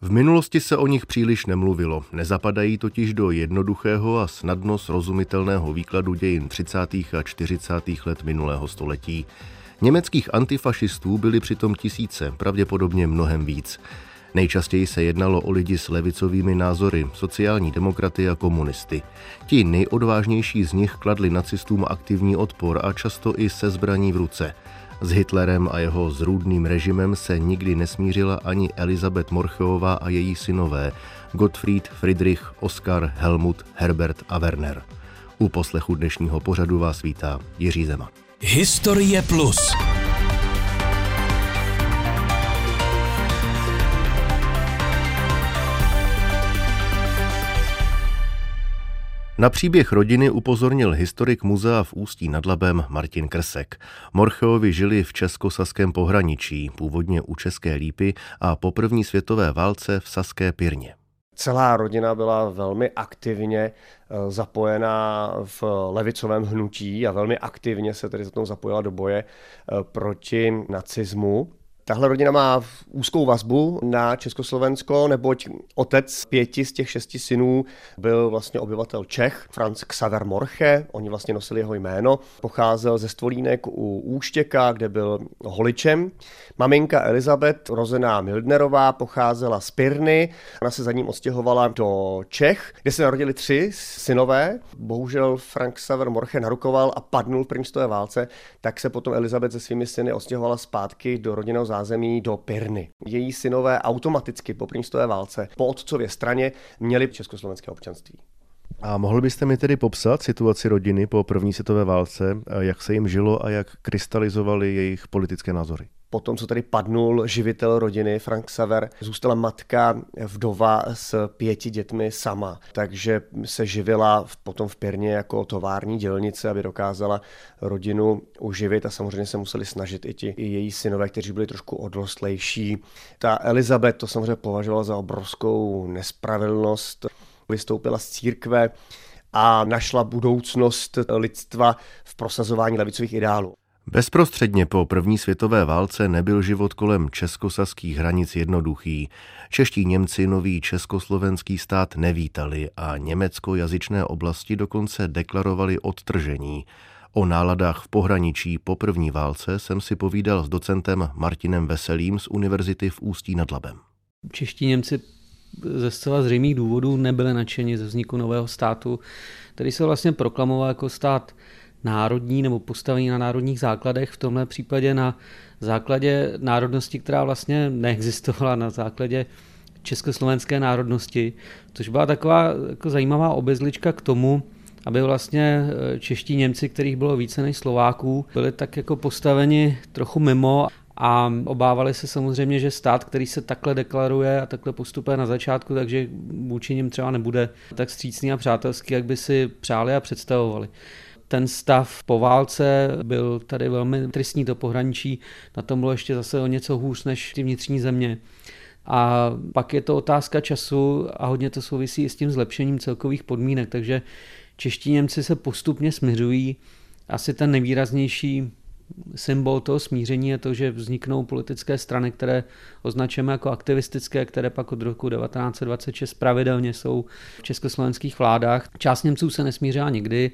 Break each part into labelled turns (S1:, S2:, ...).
S1: V minulosti se o nich příliš nemluvilo, nezapadají totiž do jednoduchého a snadno srozumitelného výkladu dějin 30. a 40. let minulého století. Německých antifašistů byly přitom tisíce, pravděpodobně mnohem víc. Nejčastěji se jednalo o lidi s levicovými názory, sociální demokraty a komunisty. Ti nejodvážnější z nich kladli nacistům aktivní odpor a často i se zbraní v ruce. S Hitlerem a jeho zrůdným režimem se nikdy nesmířila ani Elizabeth Morcheová a její synové Gottfried, Friedrich, Oskar, Helmut, Herbert a Werner. U poslechu dnešního pořadu vás vítá Jiří Zema.
S2: Historie Plus.
S1: Na příběh rodiny upozornil historik muzea v Ústí nad Labem Martin Krsek. Morcheovi žili v českosaském pohraničí, původně u České Lípy a po první světové válce v Saské Pirně.
S3: Celá rodina byla velmi aktivně eh, zapojená v levicovém hnutí a velmi aktivně se tedy za zapojila do boje eh, proti nacismu. Tahle rodina má úzkou vazbu na Československo, neboť otec pěti z těch šesti synů byl vlastně obyvatel Čech, Franz Xaver Morche, oni vlastně nosili jeho jméno, pocházel ze Stvolínek u Úštěka, kde byl holičem. Maminka Elizabeth, rozená Mildnerová, pocházela z Pirny, ona se za ním odstěhovala do Čech, kde se narodili tři synové. Bohužel Frank Xaver Morche narukoval a padnul v první válce, tak se potom Elizabeth se svými syny odstěhovala zpátky do rodinného zázemí do Pirny. Její synové automaticky po první válce po otcově straně měli československé občanství.
S1: A mohl byste mi tedy popsat situaci rodiny po první světové válce, jak se jim žilo a jak krystalizovaly jejich politické názory?
S3: Po tom, co tady padnul živitel rodiny Frank Saver, zůstala matka vdova s pěti dětmi sama, takže se živila potom v Pirně jako tovární dělnice, aby dokázala rodinu uživit a samozřejmě se museli snažit i ti i její synové, kteří byli trošku odrostlejší. Ta Elizabeth to samozřejmě považovala za obrovskou nespravedlnost, vystoupila z církve a našla budoucnost lidstva v prosazování levicových ideálů.
S1: Bezprostředně po první světové válce nebyl život kolem českosaských hranic jednoduchý. Čeští Němci nový československý stát nevítali a německojazyčné oblasti dokonce deklarovali odtržení. O náladách v pohraničí po první válce jsem si povídal s docentem Martinem Veselým z Univerzity v Ústí nad Labem.
S4: Čeští Němci ze zcela zřejmých důvodů nebyli nadšeni ze vzniku nového státu, který se vlastně proklamoval jako stát národní nebo postavení na národních základech, v tomhle případě na základě národnosti, která vlastně neexistovala, na základě československé národnosti, což byla taková jako zajímavá obezlička k tomu, aby vlastně eh, čeští Němci, kterých bylo více než Slováků, byli tak jako postaveni trochu mimo a obávali se samozřejmě, že stát, který se takhle deklaruje a takhle postupuje na začátku, takže vůči nim třeba nebude tak střícný a přátelský, jak by si přáli a představovali ten stav po válce byl tady velmi tristní to pohraničí, na tom bylo ještě zase o něco hůř než ty vnitřní země. A pak je to otázka času a hodně to souvisí i s tím zlepšením celkových podmínek, takže čeští Němci se postupně směřují. Asi ten nejvýraznější symbol toho smíření je to, že vzniknou politické strany, které označujeme jako aktivistické, které pak od roku 1926 pravidelně jsou v československých vládách. Část Němců se nesmířila nikdy,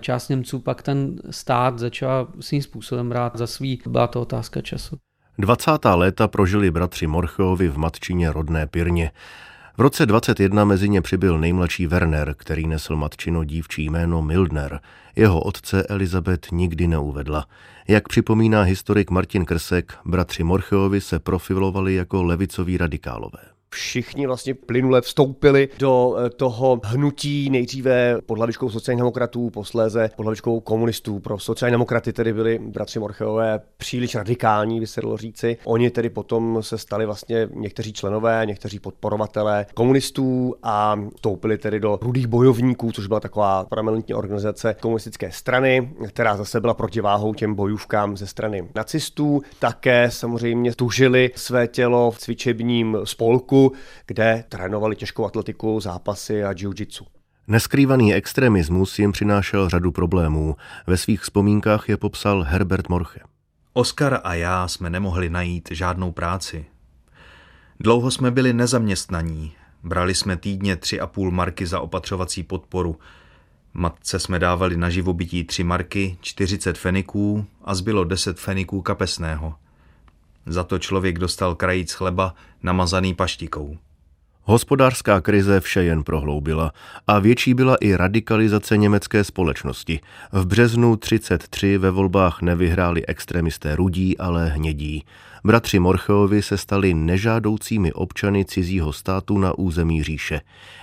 S4: část Němců pak ten stát začala svým způsobem brát za svý. Byla to otázka času.
S1: 20. léta prožili bratři Morchovi v matčině rodné Pirně. V roce 21 mezi ně přibyl nejmladší Werner, který nesl matčino dívčí jméno Mildner. Jeho otce Elizabeth nikdy neuvedla. Jak připomíná historik Martin Krsek, bratři Morcheovi se profilovali jako levicoví radikálové
S3: všichni vlastně plynule vstoupili do eh, toho hnutí nejdříve pod hlavičkou sociálních demokratů, posléze pod hlavičkou komunistů. Pro sociální demokraty tedy byli bratři Morcheové příliš radikální, by se dalo říci. Oni tedy potom se stali vlastně někteří členové, někteří podporovatelé komunistů a vstoupili tedy do rudých bojovníků, což byla taková permanentní organizace komunistické strany, která zase byla protiváhou těm bojůvkám ze strany nacistů. Také samozřejmě tužili své tělo v cvičebním spolku, kde trénovali těžkou atletiku, zápasy a jiu-jitsu.
S1: Neskrývaný extremismus jim přinášel řadu problémů. Ve svých vzpomínkách je popsal Herbert Morche.
S5: Oskar a já jsme nemohli najít žádnou práci. Dlouho jsme byli nezaměstnaní. Brali jsme týdně tři a půl marky za opatřovací podporu. Matce jsme dávali na živobytí tři marky, 40 feniků a zbylo 10 feniků kapesného. Za to člověk dostal krajíc chleba namazaný paštikou.
S1: Hospodářská krize vše jen prohloubila a větší byla i radikalizace německé společnosti. V březnu 33 ve volbách nevyhráli extremisté rudí, ale hnědí. Bratři Morcheovi se stali nežádoucími občany cizího státu na území říše.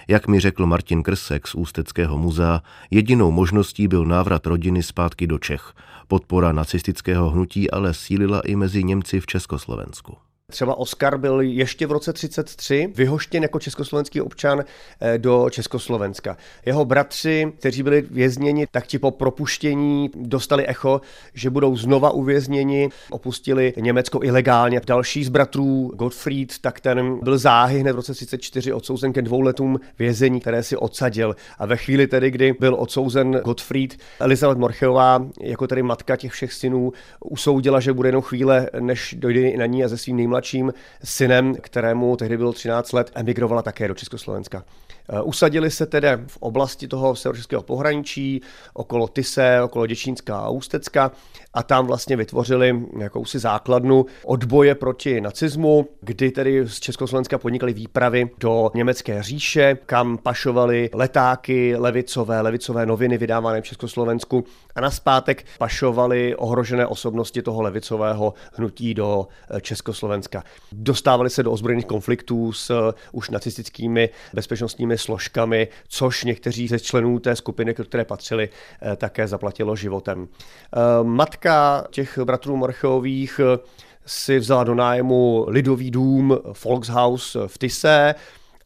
S1: Jak mi řekl Martin Krsek z Ústeckého muzea, jedinou možností byl návrat rodiny zpátky do Čech. Podpora nacistického hnutí ale sílila i mezi Němci v Československu.
S3: Třeba Oskar byl ještě v roce 33 vyhoštěn jako československý občan eh, do Československa. Jeho bratři, kteří byli vězněni, tak ti po propuštění dostali echo, že budou znova uvězněni, opustili Německo ilegálně. Další z bratrů, Gottfried, tak ten byl záhy hned v roce 34 odsouzen ke dvou letům vězení, které si odsadil. A ve chvíli tedy, kdy byl odsouzen Gottfried, Elizabeth Morcheová, jako tedy matka těch všech synů, usoudila, že bude jenom chvíle, než dojde na ní a ze svým nejmladším synem, kterému tehdy bylo 13 let, emigrovala také do Československa. Eh, usadili se tedy v oblasti toho severočeského pohraničí, okolo Tise, okolo Děčínska a Ústecka a tam vlastně vytvořili jakousi základnu odboje proti nacismu, kdy tedy z Československa podnikali výpravy do německé říše, kam pašovali letáky, levicové, levicové noviny vydávané v Československu a naspátek pašovali ohrožené osobnosti toho levicového hnutí do eh, Československa. Dostávali se do ozbrojených konfliktů s eh, už nacistickými bezpečnostními složkami, což někteří ze členů té skupiny, které patřili, eh, také zaplatilo životem. Matka těch bratrů Morcheových si vzala do nájmu lidový dům Volkshaus v Tise,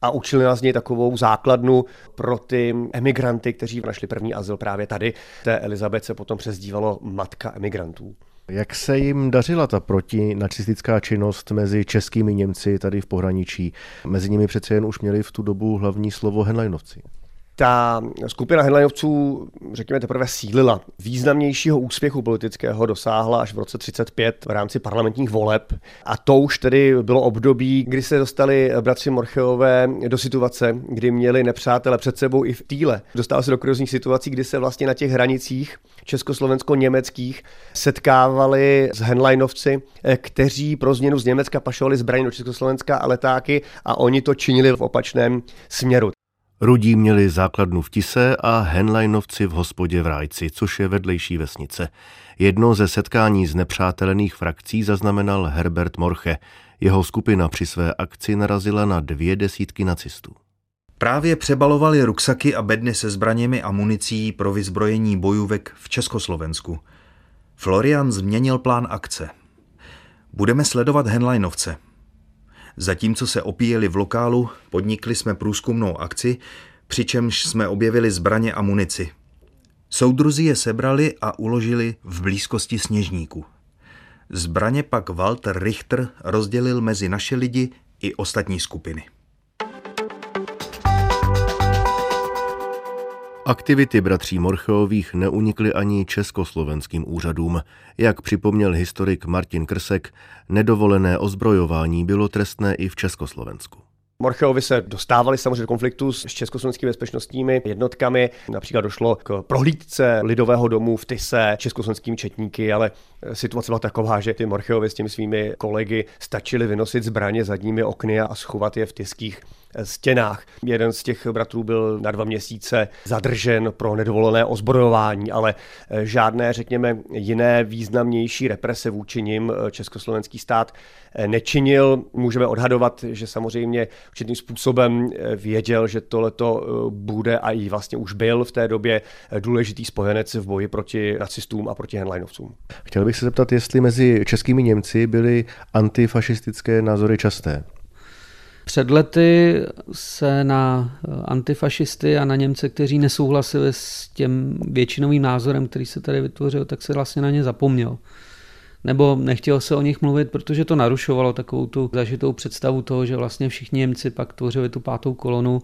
S3: a učili nás z něj takovou základnu pro ty emigranty, kteří našli první azyl právě tady. Té Elizabeth se potom přezdívalo matka emigrantů.
S1: Jak se jim dařila ta protinacistická činnost mezi českými Němci tady v pohraničí? Mezi nimi přece jen už měli v tu dobu hlavní slovo Henleinovci.
S3: Ta skupina headlinovců, řekněme, teprve sílila. Významnějšího úspěchu politického dosáhla až v roce 35 v rámci parlamentních voleb. A to už tedy bylo období, kdy se dostali bratři Morcheové do situace, kdy měli nepřátele před sebou i v týle. Dostali se do kuriozních situací, kdy se vlastně na těch hranicích československo-německých setkávali s Henleinovci, kteří pro změnu z Německa pašovali zbraně do Československa a letáky a oni to činili v opačném směru.
S1: Rudí měli základnu v Tise a Henleinovci v hospodě v Rájci, což je vedlejší vesnice. Jedno ze setkání z nepřátelených frakcí zaznamenal Herbert Morche. Jeho skupina při své akci narazila na dvě desítky nacistů.
S5: Právě přebalovali ruksaky a bedny se zbraněmi a municí pro vyzbrojení bojůvek v Československu. Florian změnil plán akce. Budeme sledovat Henleinovce. Zatímco se opíjeli v lokálu, podnikli jsme průzkumnou akci, přičemž jsme objevili zbraně a munici. Soudruzi je sebrali a uložili v blízkosti sněžníku. Zbraně pak Walter Richter rozdělil mezi naše lidi i ostatní skupiny.
S1: Aktivity bratří Morcheových neunikly ani československým úřadům. Jak připomněl historik Martin Krsek, nedovolené ozbrojování bylo trestné i v Československu.
S3: Morcheovi se dostávali samozřejmě do konfliktu s československými bezpečnostními jednotkami. Například došlo k prohlídce lidového domu v Tise československými četníky, ale situace byla taková, že ty Morcheovi s těmi svými kolegy stačili vynosit zbraně zadními okny a schovat je v tiských stěnách. Jeden z těch bratrů byl na dva měsíce zadržen pro nedovolené ozbrojování, ale eh, žádné, řekněme, jiné významnější represe vůči nim eh, československý stát eh, nečinil. Můžeme odhadovat, že samozřejmě určitým způsobem věděl, že tohleto bude a i vlastně už byl v té době důležitý spojenec v boji proti nacistům a proti Henleinovcům.
S1: Chtěl bych se zeptat, jestli mezi českými Němci byly antifašistické názory časté.
S4: Před lety se na antifašisty a na Němce, kteří nesouhlasili s tím většinovým názorem, který se tady vytvořil, tak se vlastně na ně zapomněl. Nebo nechtělo se o nich mluvit, protože to narušovalo takovou tu zažitou představu toho, že vlastně všichni Němci pak tvořili tu pátou kolonu.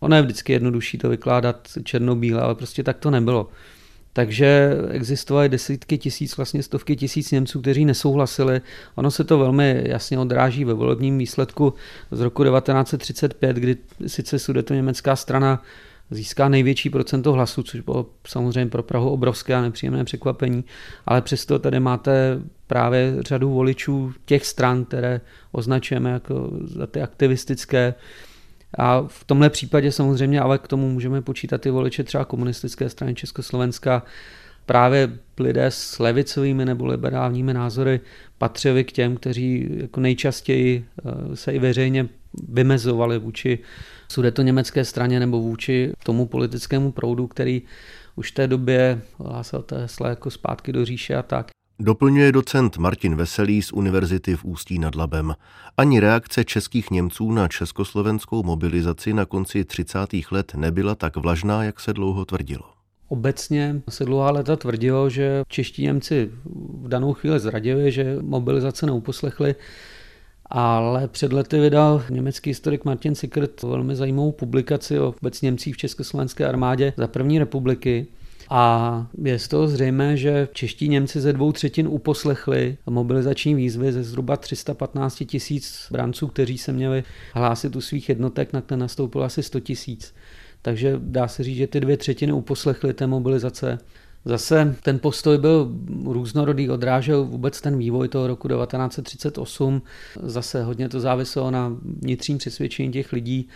S4: Ono je vždycky jednodušší to vykládat černobíle, ale prostě tak to nebylo Takže existovaly desítky tisíc, vlastně stovky tisíc Němců, kteří nesouhlasili. Ono se to velmi jasně odráží ve volebním výsledku z roku 1935, kdy sice sudeto německá strana získá největší procento hlasů, což bylo samozřejmě pro Prahu obrovské a nepříjemné překvapení, ale přesto tady máte právě řadu voličů těch stran, které označujeme jako za ty aktivistické, a v tomhle případě samozřejmě ale k tomu můžeme počítat i voliče třeba komunistické strany Československa. Právě lidé s levicovými nebo liberálními názory patřili k těm, kteří jako nejčastěji eh, se i veřejně vymezovali vůči sudeto německé straně nebo vůči tomu politickému proudu, který už v té době hlásal té jako zpátky do říše a tak.
S1: Doplňuje docent Martin Veselý z Univerzity v Ústí nad Labem. Ani reakce českých Němců na československou mobilizaci na konci 30. let nebyla tak vlažná, jak se dlouho tvrdilo.
S4: Obecně se dlouhá léta tvrdilo, že čeští Němci v danou chvíli zradili, že mobilizace neuposlechli, ale před lety vydal německý historik Martin Sickert velmi zajímavou publikaci o vůbec Němcích v Československé armádě za první republiky, a je z toho zřejmé, že čeští Němci ze dvou třetin uposlechli mobilizační výzvy ze zhruba 315 tisíc branců, kteří se měli hlásit u svých jednotek, na ten nastoupilo asi 100 tisíc. Takže dá se říct, že ty dvě třetiny uposlechly té mobilizace. Zase ten postoj byl různorodý, odrážel vůbec ten vývoj toho roku 1938. Zase hodně to záviselo na vnitřním přesvědčení těch lidí.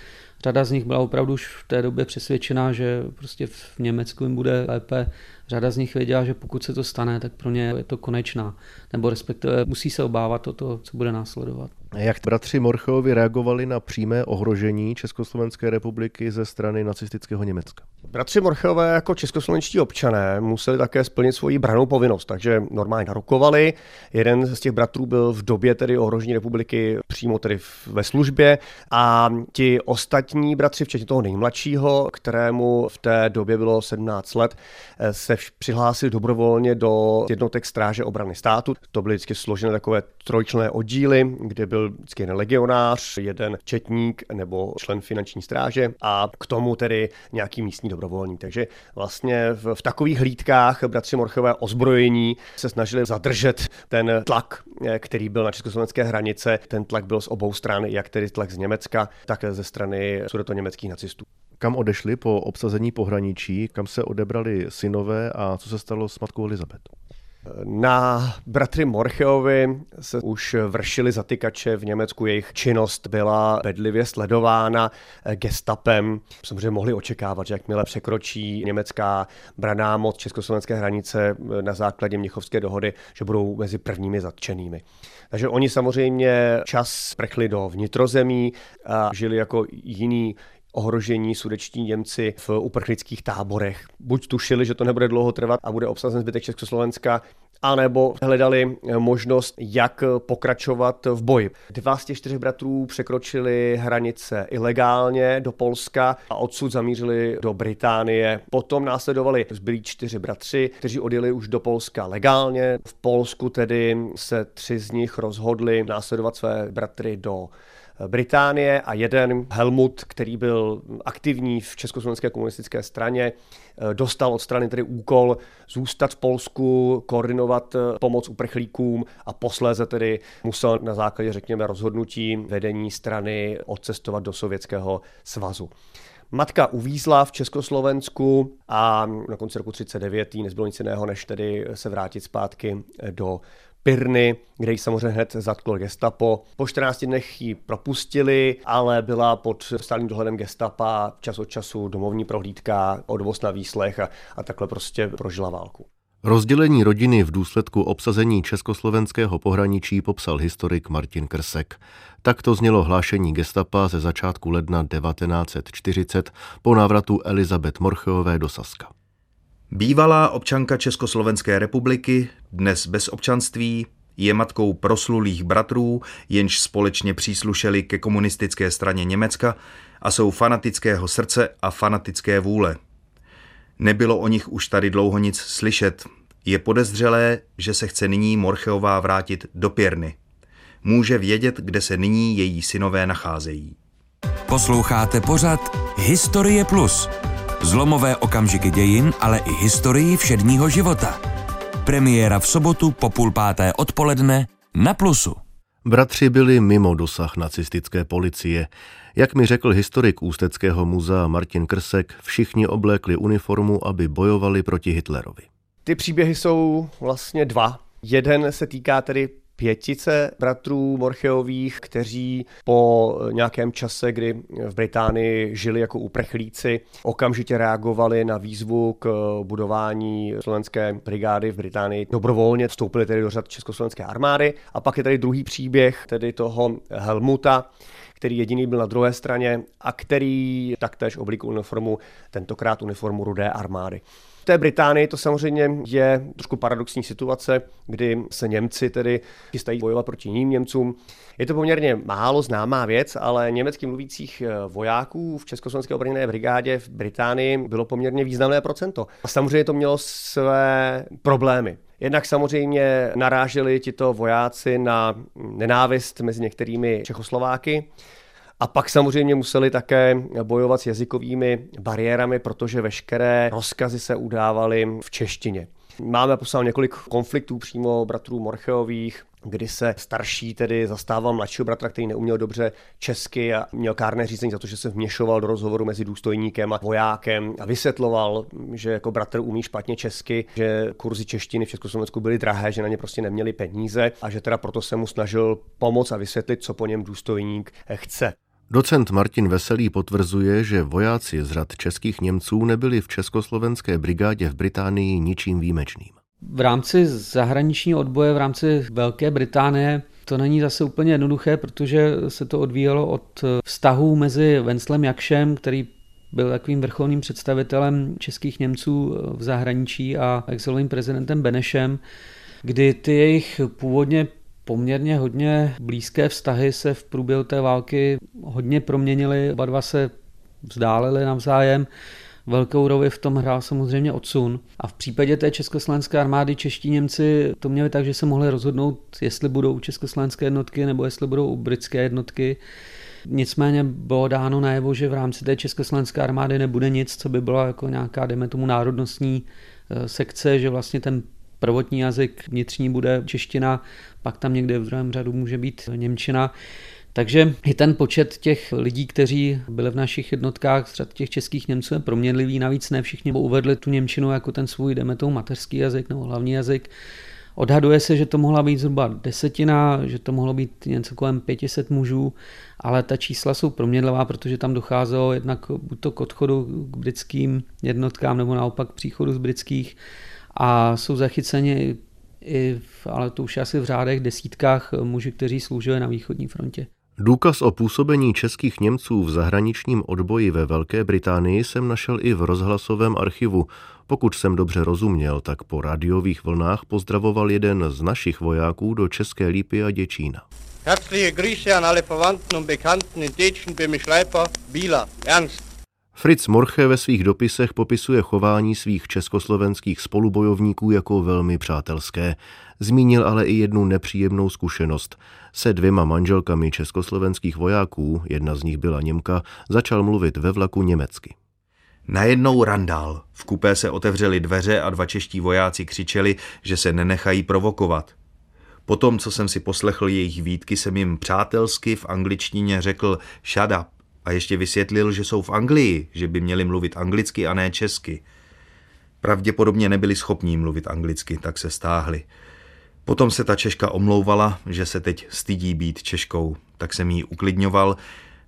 S4: Řada z nich byla opravdu už v té době přesvědčená, že prostě v Německu jim bude lépe. Řada z nich věděla, že pokud se to stane, tak pro ně je to konečná. Nebo respektive musí se obávat o to, co bude následovat.
S1: Jak bratři Morchovi reagovali na přímé ohrožení Československé republiky ze strany nacistického Německa?
S3: Bratři Morchové jako českoslovenští občané museli také splnit svoji branou povinnost, takže normálně narukovali. Jeden z těch bratrů byl v době tedy ohrožení republiky přímo tedy ve službě a ti ostatní bratři, včetně toho nejmladšího, kterému v té době bylo 17 let, se přihlásili dobrovolně do jednotek stráže obrany státu. To byly vždycky složené takové trojčlenné oddíly, kde byl vždycky jeden legionář, jeden četník nebo člen finanční stráže a k tomu tedy nějaký místní dobrovolník. Takže vlastně v, v takových hlídkách bratři Morchové ozbrojení se snažili zadržet ten tlak, který byl na československé hranice. Ten tlak byl z obou stran, jak tedy tlak z Německa, tak ze strany německých nacistů
S1: kam odešli po obsazení pohraničí, kam se odebrali synové a co se stalo s matkou Elizabeth?
S3: Na bratry Morcheovi se už vršili zatykače v Německu, jejich činnost byla bedlivě sledována gestapem. Samozřejmě mohli očekávat, že jakmile překročí německá braná moc československé hranice na základě Mnichovské dohody, že budou mezi prvními zatčenými. Takže oni samozřejmě čas prchli do vnitrozemí a žili jako jiní ohrožení sudečtí Němci v uprchlických táborech. Buď tušili, že to nebude dlouho trvat a bude obsazen zbytek Československa, anebo hledali možnost, jak pokračovat v boji. Dva z těch čtyřech bratrů překročili hranice ilegálně do Polska a odsud zamířili do Británie. Potom následovali zbylí čtyři bratři, kteří odjeli už do Polska legálně. V Polsku tedy se tři z nich rozhodli následovat své bratry do Británie a jeden Helmut, který byl aktivní v Československé komunistické straně, eh, dostal od strany tedy úkol zůstat v Polsku, koordinovat eh, pomoc uprchlíkům a posléze tedy musel na základě, řekněme, rozhodnutí vedení strany odcestovat do Sovětského svazu. Matka uvízla v Československu a na konci roku 39. nezbylo nic jiného, než tedy se vrátit zpátky do Pirny, kde ji samozřejmě hned zatklo gestapo. Po 14 dnech ji propustili, ale byla pod stálým dohledem gestapa čas od času domovní prohlídka, odvoz na výslech a, a takhle prostě prožila válku.
S1: Rozdělení rodiny v důsledku obsazení československého pohraničí popsal historik Martin Krsek. Tak to znělo hlášení gestapa ze začátku ledna 1940 po návratu Elizabeth Morcheové do Saska.
S5: Bývalá občanka Československé republiky, dnes bez občanství, je matkou proslulých bratrů, jenž společně příslušeli ke komunistické straně Německa a jsou fanatického srdce a fanatické vůle. Nebylo o nich už tady dlouho nic slyšet. Je podezřelé, že se chce nyní Morcheová vrátit do Pěrny. Může vědět, kde se nyní její synové nacházejí.
S2: Posloucháte pořad Historie Plus. Zlomové okamžiky dějin, ale i historii všedního života. Premiéra v sobotu po půl páté odpoledne na Plusu.
S1: Bratři byli mimo dosah nacistické policie. Jak mi řekl historik Ústeckého muzea Martin Krsek, všichni oblékli uniformu, aby bojovali proti Hitlerovi.
S3: Ty příběhy jsou vlastně dva. Jeden se týká tedy pětice bratrů Morcheových, kteří po nějakém čase, kdy v Británii žili jako uprchlíci, okamžitě reagovali na výzvu k budování slovenské brigády v Británii. Dobrovolně vstoupili tedy do řad Československé armády. A pak je tady druhý příběh, tedy toho Helmuta, který jediný byl na druhé straně a který taktéž oblíkl uniformu, tentokrát uniformu Rudé armády. V té Británii to samozřejmě je trošku paradoxní situace, kdy se Němci tedy chystají bojovat proti jiným Němcům. Je to poměrně málo známá věc, ale německy mluvících eh, vojáků v Československé obraněné brigádě v Británii bylo poměrně významné procento. A samozřejmě to mělo své problémy. Jednak samozřejmě naráželi tito vojáci na nenávist mezi některými Čechoslováky, a pak samozřejmě museli také bojovat s jazykovými bariérami, protože veškeré rozkazy se udávaly v češtině. Máme poslal několik konfliktů přímo bratrů Morcheových, kdy se starší tedy zastával mladšího bratra, který neuměl dobře česky a měl kárné řízení za to, že se vměšoval do rozhovoru mezi důstojníkem a vojákem a vysvětloval, že jako bratr umí špatně česky, že kurzy češtiny v Československu byly drahé, že na ně prostě neměli peníze a že teda proto se mu snažil pomoct a vysvětlit, co po něm důstojník chce.
S1: Docent Martin Veselý potvrzuje, že vojáci z řad českých Němců nebyli v československé brigádě v Británii ničím výjimečným.
S4: V rámci zahraničního odboje, v rámci Velké Británie, to není zase úplně jednoduché, protože se to odvíjelo od vztahů mezi Venslem Jakšem, který byl takovým vrcholným představitelem českých Němců v zahraničí a exilovým prezidentem Benešem, kdy ty jejich původně poměrně hodně blízké vztahy se v průběhu té války hodně proměnily, oba dva se vzdálili navzájem. Velkou roli v tom hrál samozřejmě odsun. A v případě té československé armády čeští Němci to měli tak, že se mohli rozhodnout, jestli budou československé jednotky nebo jestli budou britské jednotky. Nicméně bylo dáno najevo, že v rámci té československé armády nebude nic, co by byla jako nějaká, dejme tomu, národnostní eh, sekce, že vlastně ten prvotní jazyk vnitřní bude čeština, pak tam někde v druhém řadu může být Němčina. Takže i ten počet těch lidí, kteří byli v našich jednotkách z řad těch českých Němců je proměnlivý, navíc ne všichni uvedli tu Němčinu jako ten svůj, jdeme tomu mateřský jazyk nebo hlavní jazyk. Odhaduje se, že to mohla být zhruba desetina, že to mohlo být něco kolem 500 mužů, ale ta čísla jsou proměnlivá, protože tam docházelo jednak buď to k odchodu k britským jednotkám, nebo naopak příchodu z britských a jsou zachyceni i, v, ale to už asi v řádech desítkách muži, kteří sloužili na východní frontě.
S1: Důkaz o působení českých Němců v zahraničním odboji ve Velké Británii jsem našel i v rozhlasovém archivu. Pokud jsem dobře rozuměl, tak po radiových vlnách pozdravoval jeden z našich vojáků do České Lípy a Děčína.
S6: Herzliche Grüße an alle Verwandten und Bekannten in Detschen, Böhmisch-Leipa, Bieler. Ernst.
S1: Fritz Morche ve svých dopisech popisuje chování svých československých spolubojovníků jako velmi přátelské. Zmínil ale i jednu nepříjemnou zkušenost. Se dvěma manželkami československých vojáků, jedna z nich byla Němka, začal mluvit ve vlaku německy.
S5: Najednou randál. V kupé se otevřely dveře a dva čeští vojáci křičeli, že se nenechají provokovat. Potom, co jsem si poslechl jejich výtky, jsem jim přátelsky v angličtině řekl shut up a ještě vysvětlil, že jsou v Anglii, že by měli mluvit anglicky a ne česky. Pravděpodobně nebyli schopní mluvit anglicky, tak se stáhli. Potom se ta Češka omlouvala, že se teď stydí být Češkou, tak jsem jí uklidňoval,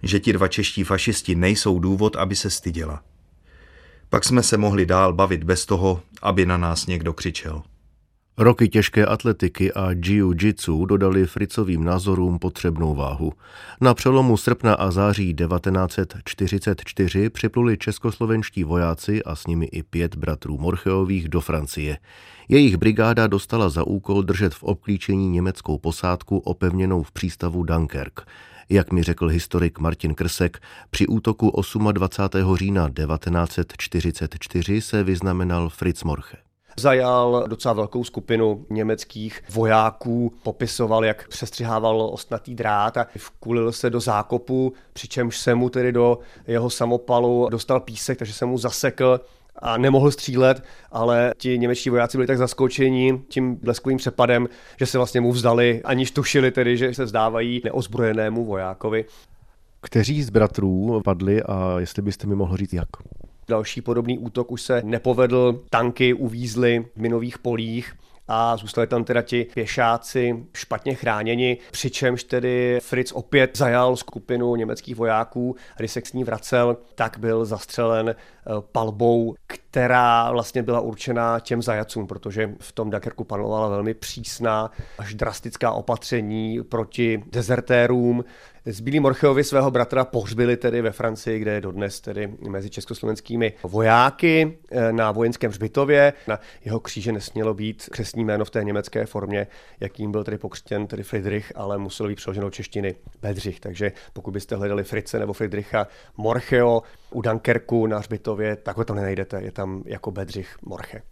S5: že ti dva čeští fašisti nejsou důvod, aby se styděla. Pak jsme se mohli dál bavit bez toho, aby na nás někdo křičel.
S1: Roky těžké atletiky a jiu-jitsu dodali Fricovým názorům potřebnou váhu. Na přelomu srpna a září 1944 připluli českoslovenští vojáci a s nimi i pět bratrů Morcheových do Francie. Jejich brigáda dostala za úkol držet v obklíčení německou posádku opevněnou v přístavu Dunkirk. Jak mi řekl historik Martin Krsek, při útoku 28. října 1944 se vyznamenal Fritz Morche.
S3: Zajal docela velkou skupinu německých vojáků, popisoval, jak přestřihával ostnatý drát a vkulil se do zákopu, přičemž se mu tedy do jeho samopalu dostal písek, takže se mu zasekl a nemohl střílet, ale ti němečtí vojáci byli tak zaskočeni tím bleskovým přepadem, že se vlastně mu vzdali, aniž tušili tedy, že se vzdávají neozbrojenému vojákovi.
S1: Kteří z bratrů padli a jestli byste mi mohl říct jak?
S3: Další podobný útok už se nepovedl, tanky uvízly v minových polích a zůstali tam teda ti pěšáci špatně chráněni, přičemž tedy Fritz opět zajal skupinu německých vojáků když se k ní vracel, tak byl zastřelen eh, palbou, která vlastně byla určena těm zajacům, protože v tom Dunkerku panovala velmi přísná až drastická opatření proti dezertérům, Zbílí Morcheovi svého bratra pohřbili tedy ve Francii, kde je dodnes tedy mezi československými vojáky eh, na vojenském hřbitově. Na jeho kříže nesmělo být křesní jméno v té německé formě, jakým byl tedy pokřtěn tedy Friedrich, ale muselo být přeloženo češtiny Bedřich. Takže pokud byste hledali Frice nebo Friedricha Morcheo u Dunkerku na hřbitově, tak ho tam nenajdete, je tam jako Bedřich Morche.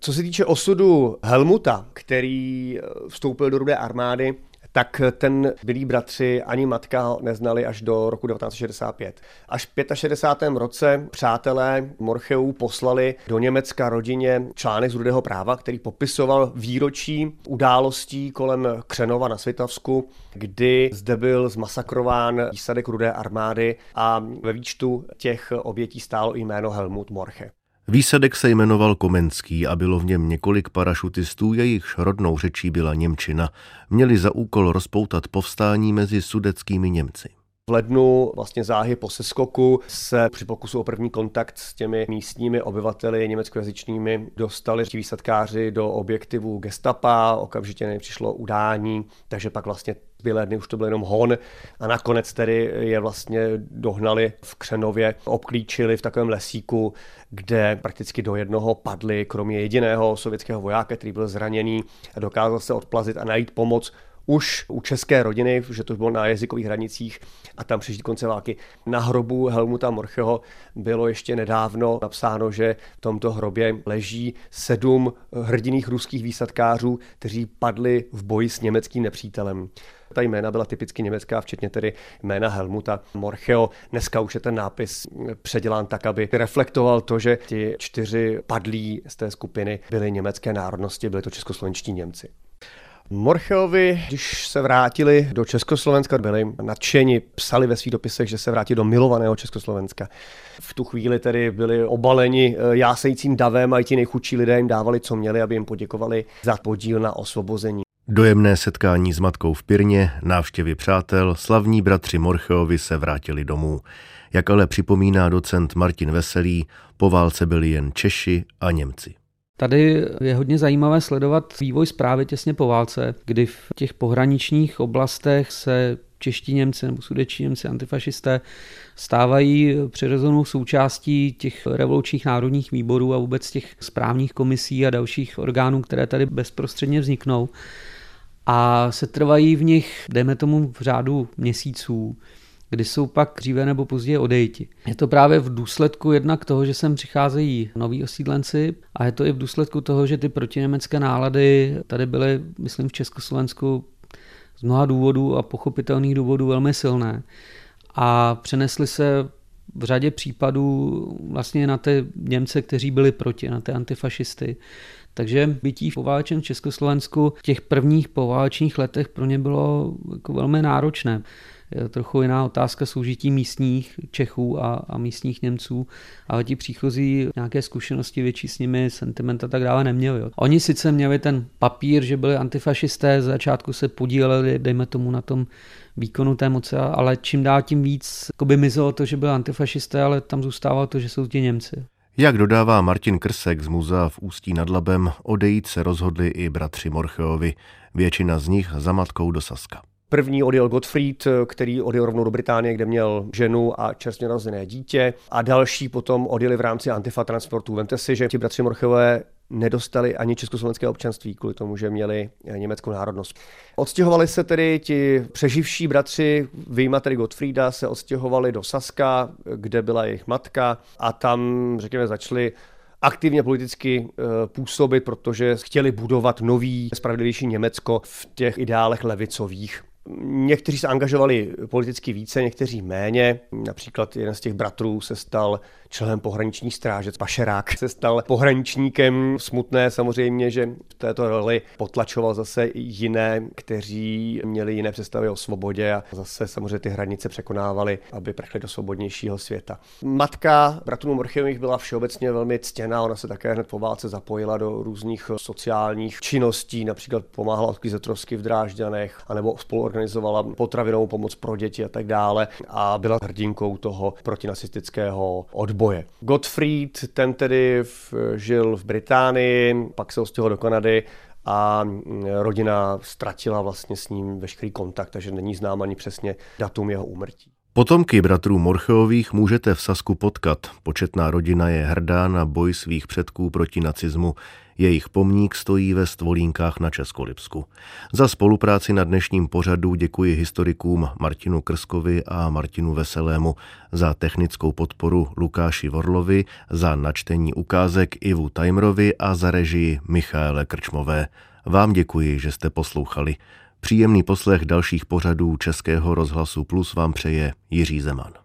S3: Co se týče osudu Helmuta, který eh, vstoupil do rudé armády, tak ten byli bratři ani matka neznali až do roku 1965. Až v 65. roce přátelé Morcheů poslali do Německa rodině článek z Rudého práva, který popisoval výročí událostí kolem Křenova na Svitavsku, kdy zde byl zmasakrován výsadek Rudé armády a ve výčtu těch obětí stálo jméno Helmut Morche.
S1: Výsadek se jmenoval Komenský a bylo v něm několik parašutistů, jejichž rodnou řečí byla Němčina. Měli za úkol rozpoutat povstání mezi sudeckými Němci.
S3: V lednu vlastně záhy po seskoku se při pokusu o první kontakt s těmi místními obyvateli německojazyčnými dostali výsadkáři do objektivu gestapa, okamžitě nepřišlo udání, takže pak vlastně zbylé dny už to byl jenom hon a nakonec tedy je vlastně dohnali v Křenově, obklíčili v takovém lesíku, kde prakticky do jednoho padli, kromě jediného sovětského vojáka, který byl zraněný a dokázal se odplazit a najít pomoc už u české rodiny, že to bylo na jazykových hranicích a tam přežít konce války. Na hrobu Helmuta Morcheho bylo ještě nedávno napsáno, že v tomto hrobě leží sedm hrdiných ruských výsadkářů, kteří padli v boji s německým nepřítelem. Ta jména byla typicky německá, včetně tedy jména Helmuta Morcheo. Dneska už je ten nápis předělán tak, aby reflektoval to, že ti čtyři padlí z té skupiny byly německé národnosti, byli to českoslovenští Němci. Morcheovi, když se vrátili do Československa, byli nadšeni, psali ve svých dopisech, že se vrátí do milovaného Československa. V tu chvíli tedy byli obaleni eh, jásejícím davem a i ti nejchudší lidé jim dávali, co měli, aby jim poděkovali za podíl na osvobození.
S1: Dojemné setkání s matkou v Pirně, návštěvy přátel, slavní bratři Morcheovi se vrátili domů. Jak ale připomíná docent Martin Veselý, po válce byli jen Češi a Němci.
S4: Tady je hodně zajímavé sledovat vývoj zprávy těsně po válce, kdy v těch pohraničních oblastech se čeští Němci nebo sudeční Němci, antifašisté, stávají přirozenou součástí těch revolučních národních výborů a vůbec těch správních komisí a dalších orgánů, které tady bezprostředně vzniknou. A se trvají v nich, dejme tomu, v řádu měsíců kdy jsou pak dříve nebo později odejti. Je to právě v důsledku jednak toho, že sem přicházejí noví osídlenci a je to i v důsledku toho, že ty protiněmecké nálady tady byly, myslím, v Československu z mnoha důvodů a pochopitelných důvodů velmi silné. A přenesly se v řadě případů vlastně na ty Němce, kteří byli proti, na ty antifašisty. Takže bytí v poválečném Československu v těch prvních poválečných letech pro ně bylo jako velmi náročné trochu jiná otázka soužití místních Čechů a, a místních Němců, ale ti příchozí nějaké zkušenosti větší s nimi, sentiment a tak dále neměli. Jo. Oni sice měli ten papír, že byli antifašisté, z začátku se podíleli, dejme tomu na tom výkonu té moci, ale čím dál tím víc by mizelo to, že byli antifašisté, ale tam zůstávalo to, že jsou ti Němci.
S1: Jak dodává Martin Krsek z muzea v Ústí nad Labem, odejít se rozhodli i bratři Morcheovi, většina z nich za matkou do Saska.
S3: První odjel Gottfried, který odjel rovnou do Británie, kde měl ženu a čerstvě narozené dítě. A další potom odjeli v rámci Antifa transportu. Vemte si, že ti bratři Morchové nedostali ani československé občanství kvůli tomu, že měli německou národnost. Odstěhovali se tedy ti přeživší bratři, vyjma tedy Gottfrieda, se odstěhovali do Saska, kde byla jejich matka a tam, řekněme, začali aktivně politicky eh, působit, protože chtěli budovat nový, spravedlivější Německo v těch ideálech levicových. Někteří se angažovali politicky více, někteří méně. Například jeden z těch bratrů se stal členem pohraniční stráže, Pašerák se stal pohraničníkem. Smutné samozřejmě, že v této roli potlačoval zase jiné, kteří měli jiné představy o svobodě a zase samozřejmě ty hranice překonávali, aby prchli do svobodnějšího světa. Matka bratrů Morchových byla všeobecně velmi ctěná, ona se také hned po válce zapojila do různých sociálních činností, například pomáhala odklizetrovsky v Drážďanech, anebo spoluorganizovala potravinovou pomoc pro děti a tak dále a byla hrdinkou toho protinacistického odboje boje. Gottfried, ten tedy v, žil v Británii, pak se ostěhoval do Kanady a mm, rodina ztratila vlastně s ním veškerý kontakt, takže není znám ani přesně datum jeho úmrtí.
S1: Potomky bratrů Morcheových můžete v Sasku potkat. Početná rodina je hrdá na boj svých předků proti nacismu. Jejich pomník stojí ve Stvolínkách na Českolipsku. Za spolupráci na dnešním pořadu děkuji historikům Martinu Krskovi a Martinu Veselému, za technickou podporu Lukáši Vorlovi, za načtení ukázek Ivu Tajmrovi a za režii Michaele Krčmové. Vám děkuji, že jste poslouchali. Příjemný poslech dalších pořadů Českého rozhlasu Plus vám přeje Jiří Zeman.